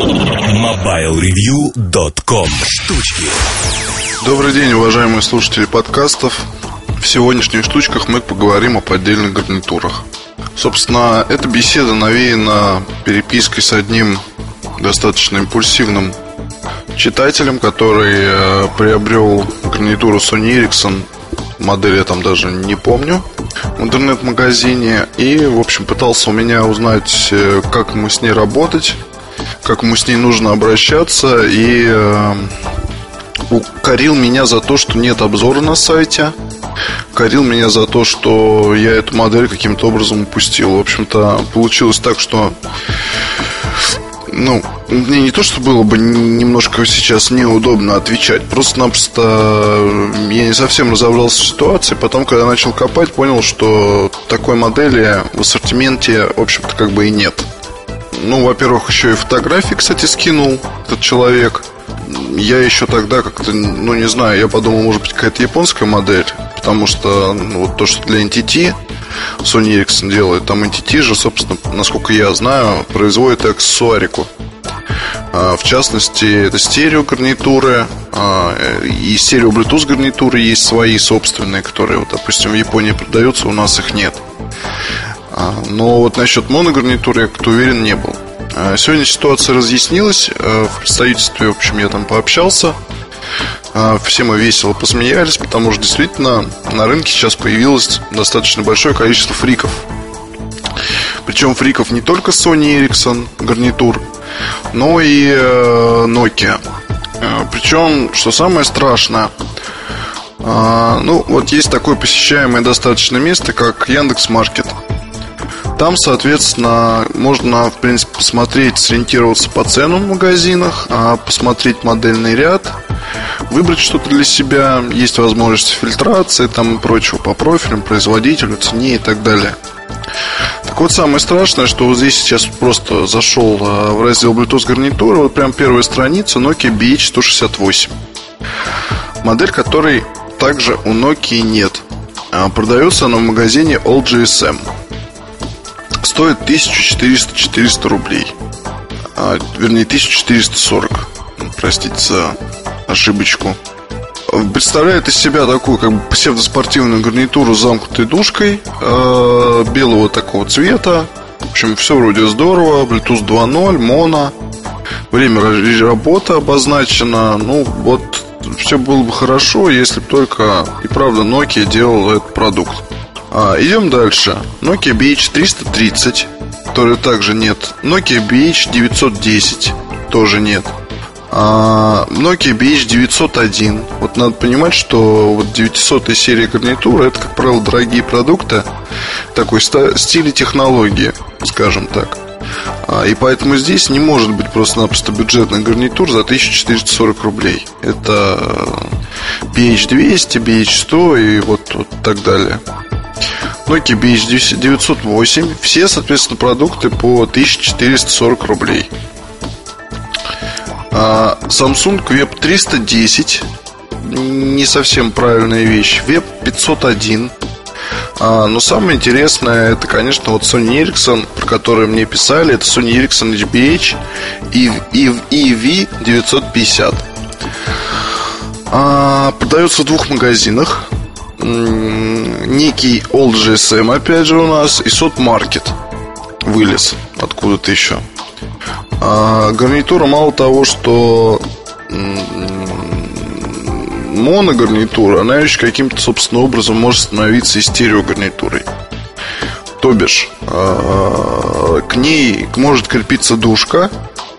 MobileReview.com Штучки. Добрый день, уважаемые слушатели подкастов. В сегодняшних штучках мы поговорим о поддельных гарнитурах. Собственно, эта беседа навеяна перепиской с одним достаточно импульсивным читателем, который э, приобрел гарнитуру Sony Ericsson, модель я там даже не помню, в интернет-магазине. И, в общем, пытался у меня узнать, э, как ему с ней работать, как ему с ней нужно обращаться и э, укорил меня за то, что нет обзора на сайте, корил меня за то, что я эту модель каким-то образом упустил. В общем-то, получилось так, что ну, мне не то, что было бы немножко сейчас неудобно отвечать, просто-напросто я не совсем разобрался в ситуации. Потом, когда начал копать, понял, что такой модели в ассортименте, в общем-то, как бы и нет. Ну, во-первых, еще и фотографии, кстати, скинул этот человек. Я еще тогда как-то, ну, не знаю, я подумал, может быть, какая-то японская модель, потому что ну, вот то, что для NTT Sony Ericsson делает, там NTT же, собственно, насколько я знаю, производит аксессуарику. А, в частности, это стерео гарнитуры а, и стерео Bluetooth гарнитуры есть свои собственные, которые, вот, допустим, в Японии продаются, у нас их нет. А, но вот насчет моногарнитуры я как-то уверен не был. А, сегодня ситуация разъяснилась. А, в представительстве, в общем, я там пообщался. Все мы весело посмеялись, потому что действительно на рынке сейчас появилось достаточно большое количество фриков. Причем фриков не только Sony Ericsson гарнитур, но и э, Nokia. Причем, что самое страшное, ну, вот есть такое посещаемое достаточно место, как Яндекс Маркет. Там, соответственно, можно, в принципе, посмотреть, сориентироваться по ценам в магазинах, а посмотреть модельный ряд, выбрать что-то для себя. Есть возможность фильтрации там и прочего по профилям, производителю, цене и так далее. Так вот, самое страшное, что вот здесь сейчас просто зашел а, в раздел Bluetooth гарнитуры, вот прям первая страница Nokia BH168. Модель, которой также у Nokia нет. А, продается она в магазине All GSM стоит 1400-400 рублей. А, вернее, 1440. Простите за ошибочку. Представляет из себя такую как бы псевдоспортивную гарнитуру с замкнутой душкой э, белого такого цвета. В общем, все вроде здорово. Bluetooth 2.0, моно. Время работы обозначено. Ну, вот все было бы хорошо, если бы только и правда Nokia делал этот продукт. А, идем дальше. Nokia BH330, который также нет. Nokia BH910 тоже нет. А, Nokia BH901. Вот надо понимать, что вот 900 серия гарнитуры это, как правило, дорогие продукты такой стиле технологии, скажем так. А, и поэтому здесь не может быть просто-напросто бюджетный гарнитур за 1440 рублей. Это BH200, BH100 и вот, вот так далее. Nokia BH908. Все, соответственно, продукты по 1440 рублей. А Samsung Web 310 не совсем правильная вещь. Web 501 а, но самое интересное, это, конечно, вот Sony Ericsson, про который мне писали, это Sony Ericsson HBH и EV950. А, продается в двух магазинах некий Old GSM, опять же, у нас, и Sot Market вылез откуда-то еще. А гарнитура мало того, что моногарнитура, она еще каким-то, собственно, образом может становиться и стереогарнитурой. То бишь, а, к ней может крепиться душка,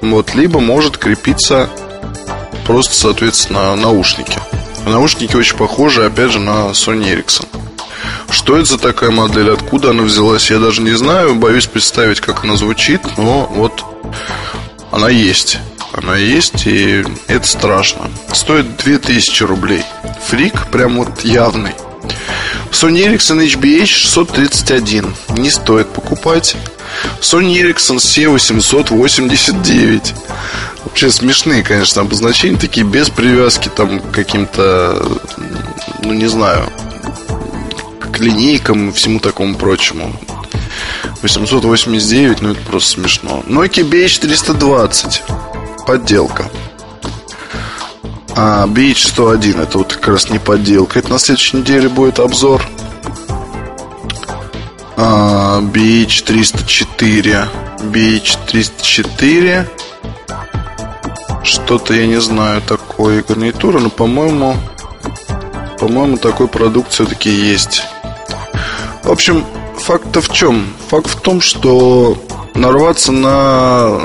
вот, либо может крепиться просто, соответственно, наушники. Наушники очень похожи, опять же, на Sony Ericsson. Что это за такая модель, откуда она взялась, я даже не знаю. Боюсь представить, как она звучит, но вот она есть. Она есть, и это страшно. Стоит 2000 рублей. Фрик прям вот явный. Sony Ericsson HBH 631. Не стоит покупать. Sony Ericsson C889. Вообще смешные, конечно, обозначения такие, без привязки там к каким-то, ну не знаю, к линейкам и всему такому прочему. 889, ну это просто смешно. Nokia BH420. подделка. А BH101 это вот как раз не подделка. Это на следующей неделе будет обзор. А, BH304. BH304. Что-то я не знаю такой гарнитура, но, по-моему, по-моему, такой продукт все-таки есть. В общем, факт-то в чем? Факт в том, что нарваться на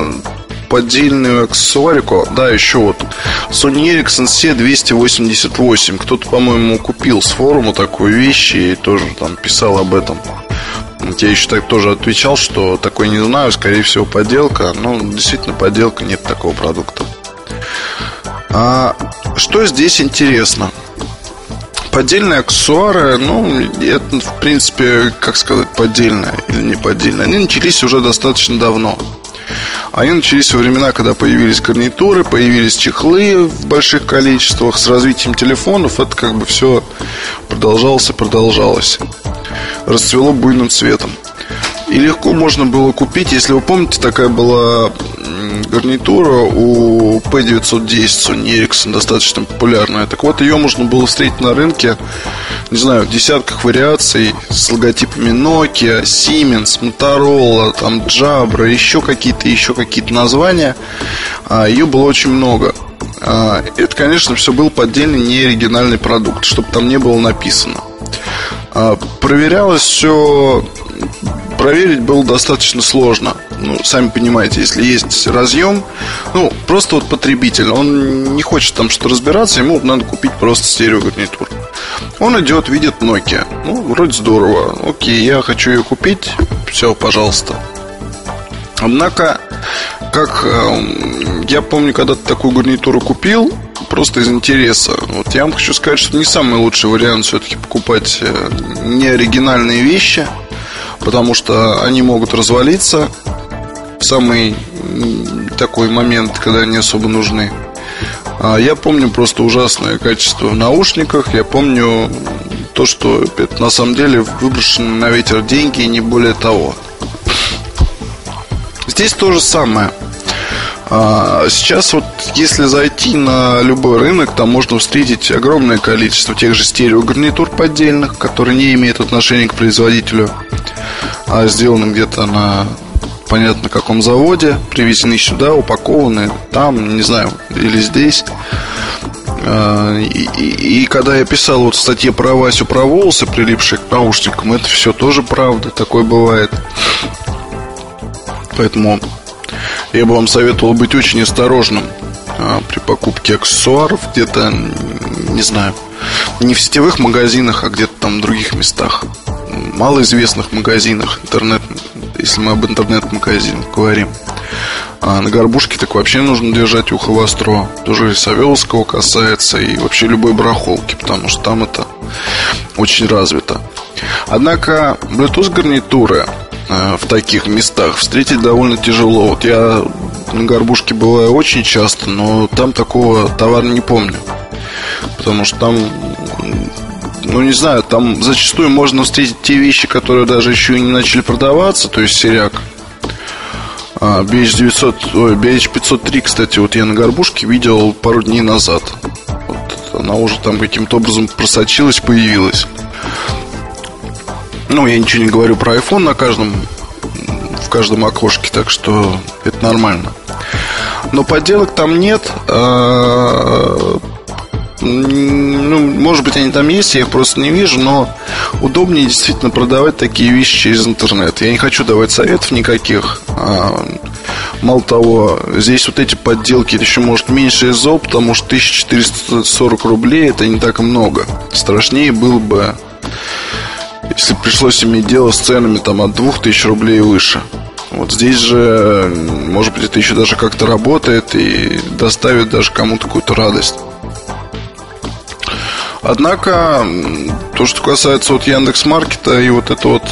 поддельную аксессуарику. Да, еще вот Sony Ericsson C288. Кто-то, по-моему, купил с форума такую вещь и тоже там писал об этом. Я еще так тоже отвечал, что такой не знаю, скорее всего подделка. Ну, действительно, подделка, нет такого продукта. А что здесь интересно? Поддельные аксессуары, ну, это, в принципе, как сказать, поддельные или не поддельные, они начались уже достаточно давно. Они начались во времена, когда появились гарнитуры, появились чехлы в больших количествах. С развитием телефонов это как бы все продолжалось и продолжалось. Расцвело буйным цветом. И легко можно было купить, если вы помните, такая была гарнитура у P910 Sony Ericsson достаточно популярная. Так вот, ее можно было встретить на рынке, не знаю, в десятках вариаций с логотипами Nokia, Siemens, Motorola, там Jabra, еще какие-то, еще какие-то названия. А, ее было очень много. А, это, конечно, все был поддельный, не оригинальный продукт, чтобы там не было написано. А, проверялось все проверить было достаточно сложно. Ну, сами понимаете, если есть разъем, ну, просто вот потребитель, он не хочет там что разбираться, ему надо купить просто стереогарнитур. Он идет, видит Nokia. Ну, вроде здорово. Окей, я хочу ее купить. Все, пожалуйста. Однако, как э, я помню, когда ты такую гарнитуру купил, просто из интереса. Вот я вам хочу сказать, что не самый лучший вариант все-таки покупать э, неоригинальные вещи – потому что они могут развалиться в самый такой момент, когда они особо нужны. А я помню просто ужасное качество в наушниках. Я помню то, что это на самом деле выброшены на ветер деньги и не более того. Здесь то же самое. А сейчас вот если зайти на любой рынок, там можно встретить огромное количество тех же стереогарнитур поддельных, которые не имеют отношения к производителю а сделаны где-то на понятно каком заводе, привезены сюда, упакованы там, не знаю, или здесь. А, и, и, и когда я писал вот в статье про Васю про волосы, прилипшие к наушникам, это все тоже правда, такое бывает. Поэтому я бы вам советовал быть очень осторожным а, при покупке аксессуаров где-то, не знаю, не в сетевых магазинах, а где-то там в других местах малоизвестных магазинах интернет, если мы об интернет-магазинах говорим. А на горбушке так вообще нужно держать ухо востро. Тоже и Савеловского касается, и вообще любой барахолки, потому что там это очень развито. Однако Bluetooth гарнитуры э, в таких местах встретить довольно тяжело. Вот я на горбушке бываю очень часто, но там такого товара не помню. Потому что там ну, не знаю, там зачастую можно встретить те вещи, которые даже еще и не начали продаваться, то есть серяк. А, BH900, ой, BH503, кстати, вот я на горбушке видел пару дней назад. Вот она уже там каким-то образом просочилась, появилась. Ну, я ничего не говорю про iPhone на каждом в каждом окошке, так что это нормально. Но подделок там нет. Ну, может быть, они там есть, я их просто не вижу, но удобнее действительно продавать такие вещи через интернет. Я не хочу давать советов никаких. А, мало того, здесь вот эти подделки еще может меньше из зол, потому что 1440 рублей это не так много. Страшнее было бы, если пришлось иметь дело с ценами там от 2000 рублей и выше. Вот здесь же, может быть, это еще даже как-то работает и доставит даже кому-то какую-то радость. Однако, то, что касается вот Яндекс Маркета и вот это вот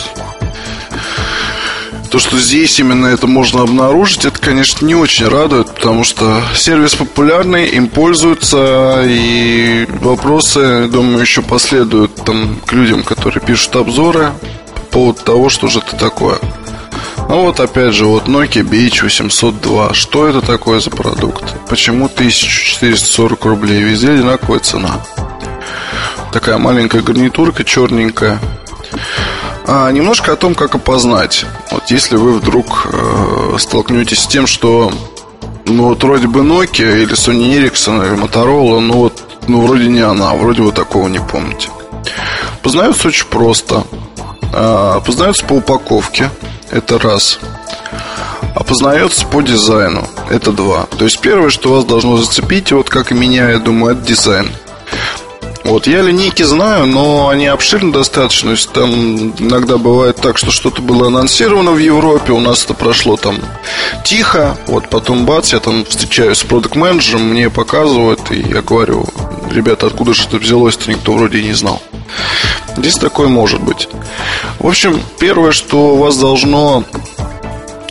то, что здесь именно это можно обнаружить, это, конечно, не очень радует, потому что сервис популярный, им пользуются, и вопросы, думаю, еще последуют там к людям, которые пишут обзоры по поводу того, что же это такое. Ну вот опять же, вот Nokia BH802. Что это такое за продукт? Почему 1440 рублей? Везде одинаковая цена. Такая маленькая гарнитурка, черненькая. А, немножко о том, как опознать. Вот если вы вдруг э, столкнетесь с тем, что ну вот вроде бы Nokia или Sony Ericsson или Motorola, ну вот ну вроде не она, вроде вы такого не помните. Познается очень просто. А, познается по упаковке. Это раз. Опознается по дизайну. Это два. То есть первое, что вас должно зацепить, вот как и меня, я думаю, это дизайн. Вот, я линейки знаю, но они обширны достаточно. То есть там иногда бывает так, что что-то было анонсировано в Европе, у нас это прошло там тихо. Вот потом бац, я там встречаюсь с продукт менеджером мне показывают, и я говорю, ребята, откуда же это взялось-то, никто вроде не знал. Здесь такое может быть. В общем, первое, что вас должно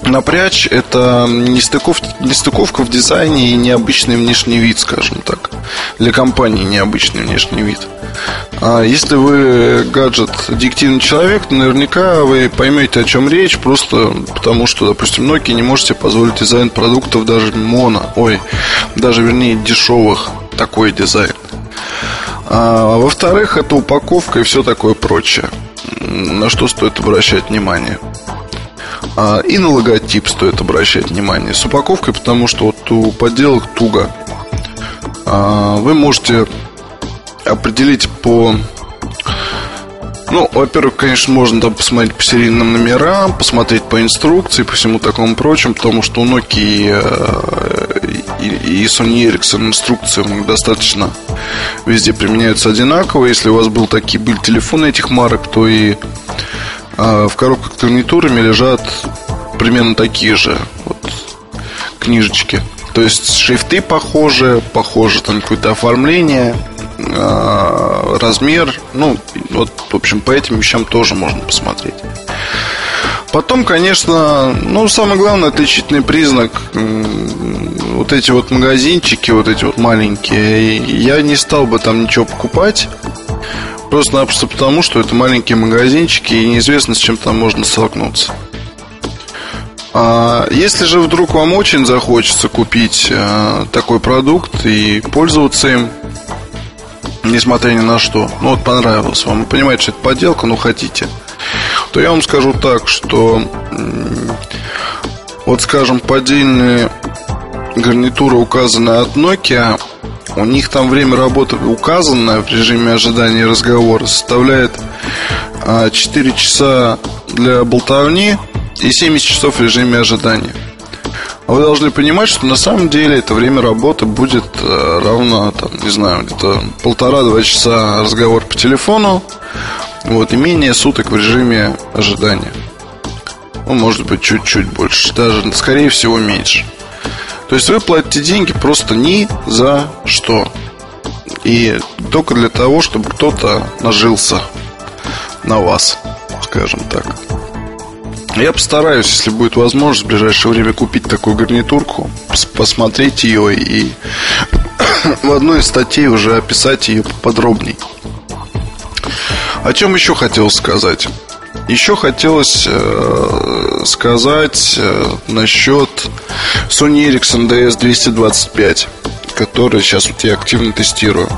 напрячь, это нестыков, нестыковка в дизайне и необычный внешний вид, скажем так. Для компании необычный внешний вид. А если вы гаджет диктивный человек, то наверняка вы поймете, о чем речь, просто потому что, допустим, Nokia не можете позволить дизайн продуктов даже моно, ой, даже вернее дешевых, такой дизайн. А, во-вторых, это упаковка и все такое прочее. На что стоит обращать внимание? А, и на логотип стоит обращать внимание. С упаковкой, потому что вот у подделок туго. А, вы можете определить по ну, во-первых, конечно, можно там посмотреть по серийным номерам, посмотреть по инструкции, по всему такому прочему, потому что у Nokia э, и Sony Ericsson инструкции у них достаточно везде применяются одинаково. Если у вас был такие, были телефоны этих марок, то и а, в коробках гарнитурами лежат примерно такие же вот, книжечки. То есть шрифты похожи, похоже там какое-то оформление, а, размер. Ну, вот, в общем, по этим вещам тоже можно посмотреть. Потом, конечно, ну, самый главный отличительный признак вот эти вот магазинчики, вот эти вот маленькие, я не стал бы там ничего покупать. Просто-напросто потому, что это маленькие магазинчики и неизвестно, с чем там можно столкнуться. А если же вдруг вам очень захочется купить а, такой продукт и пользоваться им, несмотря ни на что, ну вот понравилось вам, понимаете, что это подделка, но хотите – то я вам скажу так, что вот, скажем, поддельные гарнитуры, указанные от Nokia, у них там время работы указанное в режиме ожидания разговора составляет 4 а, часа для болтовни и 70 часов в режиме ожидания. А вы должны понимать, что на самом деле это время работы будет э, равно, там, не знаю, где-то полтора-два часа разговор по телефону, вот, и менее суток в режиме ожидания. Ну, может быть, чуть-чуть больше. Даже, скорее всего, меньше. То есть вы платите деньги просто ни за что. И только для того, чтобы кто-то нажился на вас, скажем так. Я постараюсь, если будет возможность, в ближайшее время купить такую гарнитурку, посмотреть ее и в одной из статей уже описать ее поподробнее. О чем еще хотелось сказать? Еще хотелось э, сказать э, насчет Sony Ericsson DS225, который сейчас вот я активно тестирую.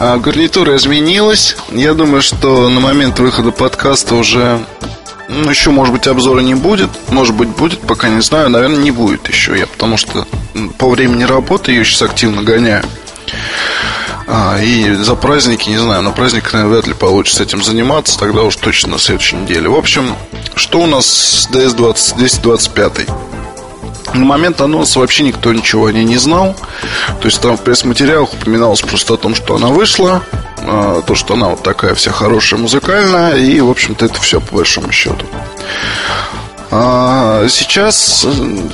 А гарнитура изменилась. Я думаю, что на момент выхода подкаста уже ну, еще, может быть, обзора не будет. Может быть, будет, пока не знаю. Наверное, не будет еще. Я потому что по времени работы ее сейчас активно гоняю. А, и за праздники, не знаю, на праздник, наверное, вряд ли получится этим заниматься, тогда уж точно на следующей неделе. В общем, что у нас с DS20, 225? На момент анонса вообще никто ничего о ней не знал. То есть там в пресс-материалах упоминалось просто о том, что она вышла, а, то, что она вот такая вся хорошая музыкальная, и, в общем-то, это все по большому счету. А сейчас,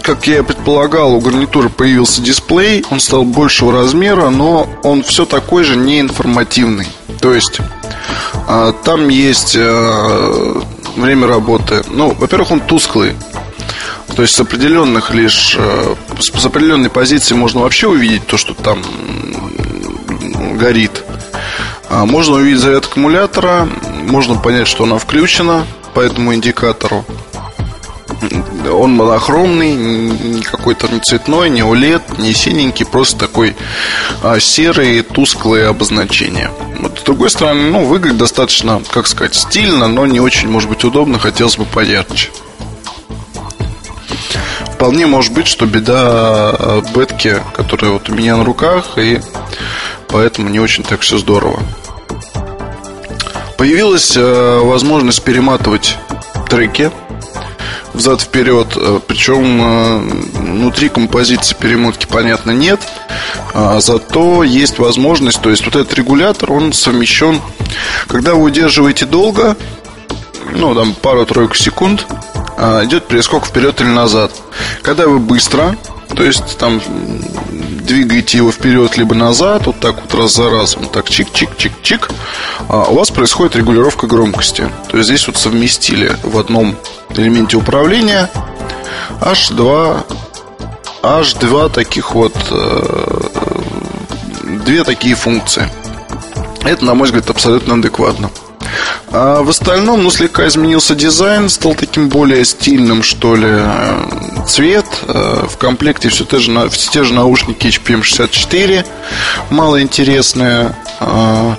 как я и предполагал, у гарнитуры появился дисплей, он стал большего размера, но он все такой же неинформативный. То есть а, там есть время работы. Ну, во-первых, он тусклый. То есть с определенных лишь а, с определенной позиции можно вообще увидеть то, что там горит. А, можно увидеть заряд аккумулятора, можно понять, что она включена по этому индикатору. он монохромный, не какой-то не цветной, не OLED, не синенький, просто такой а, серый, тусклые обозначения. Вот, с другой стороны, ну, выглядит достаточно, как сказать, стильно, но не очень, может быть, удобно, хотелось бы поярче. Вполне может быть, что беда а, бетки, которая вот у меня на руках, и поэтому не очень так все здорово. Появилась э, возможность перематывать треки взад-вперед. Э, Причем э, внутри композиции перемотки, понятно, нет. А, зато есть возможность, то есть вот этот регулятор, он совмещен, когда вы удерживаете долго, ну, там, пару-тройку секунд, идет перескок вперед или назад. Когда вы быстро, то есть там двигаете его вперед либо назад, вот так вот раз за разом, так чик-чик-чик-чик, а у вас происходит регулировка громкости. То есть здесь вот совместили в одном элементе управления аж два аж два таких вот э, две такие функции. Это, на мой взгляд, абсолютно адекватно. А в остальном, ну, слегка изменился дизайн, стал таким более стильным, что ли. Цвет. Э, в комплекте все те же, все те же наушники HPM64. Мало интересные. А,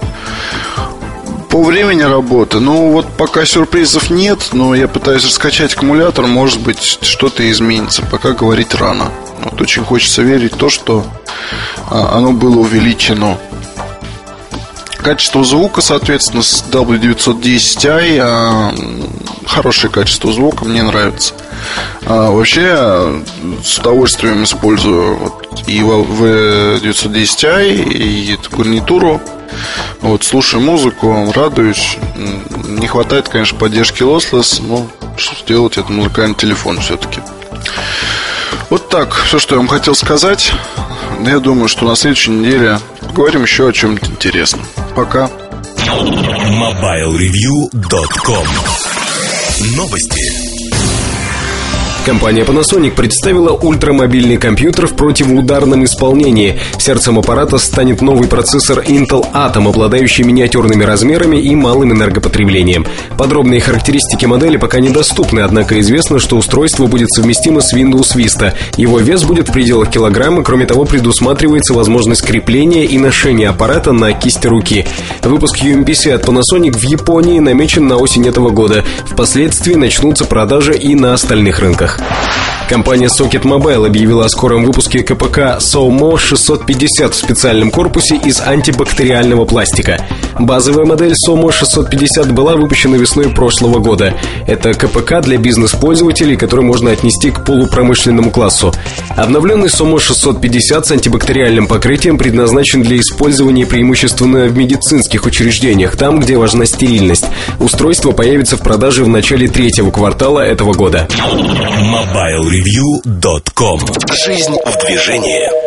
по времени работы, ну вот пока сюрпризов нет, но я пытаюсь раскачать аккумулятор, может быть что-то изменится, пока говорить рано. Вот очень хочется верить в то, что а, оно было увеличено Качество звука, соответственно, с W910i а, хорошее качество звука, мне нравится. А, вообще, с удовольствием использую вот, и V910i, и эту гарнитуру. Вот, слушаю музыку, радуюсь. Не хватает, конечно, поддержки Lossless, но что сделать, это музыкальный телефон все-таки. Вот так, все, что я вам хотел сказать. Я думаю, что на следующей неделе поговорим еще о чем-то интересном. Пока. MobileReview.com Новости. Компания Panasonic представила ультрамобильный компьютер в противоударном исполнении. Сердцем аппарата станет новый процессор Intel Atom, обладающий миниатюрными размерами и малым энергопотреблением. Подробные характеристики модели пока недоступны, однако известно, что устройство будет совместимо с Windows Vista. Его вес будет в пределах килограмма, кроме того, предусматривается возможность крепления и ношения аппарата на кисти руки. Выпуск UMPC от Panasonic в Японии намечен на осень этого года. Впоследствии начнутся продажи и на остальных рынках. Thank you. Компания Socket Mobile объявила о скором выпуске КПК SOMO 650 в специальном корпусе из антибактериального пластика. Базовая модель SOMO 650 была выпущена весной прошлого года. Это КПК для бизнес-пользователей, который можно отнести к полупромышленному классу. Обновленный SOMO 650 с антибактериальным покрытием предназначен для использования преимущественно в медицинских учреждениях, там, где важна стерильность. Устройство появится в продаже в начале третьего квартала этого года. MobileReview.com Жизнь в движении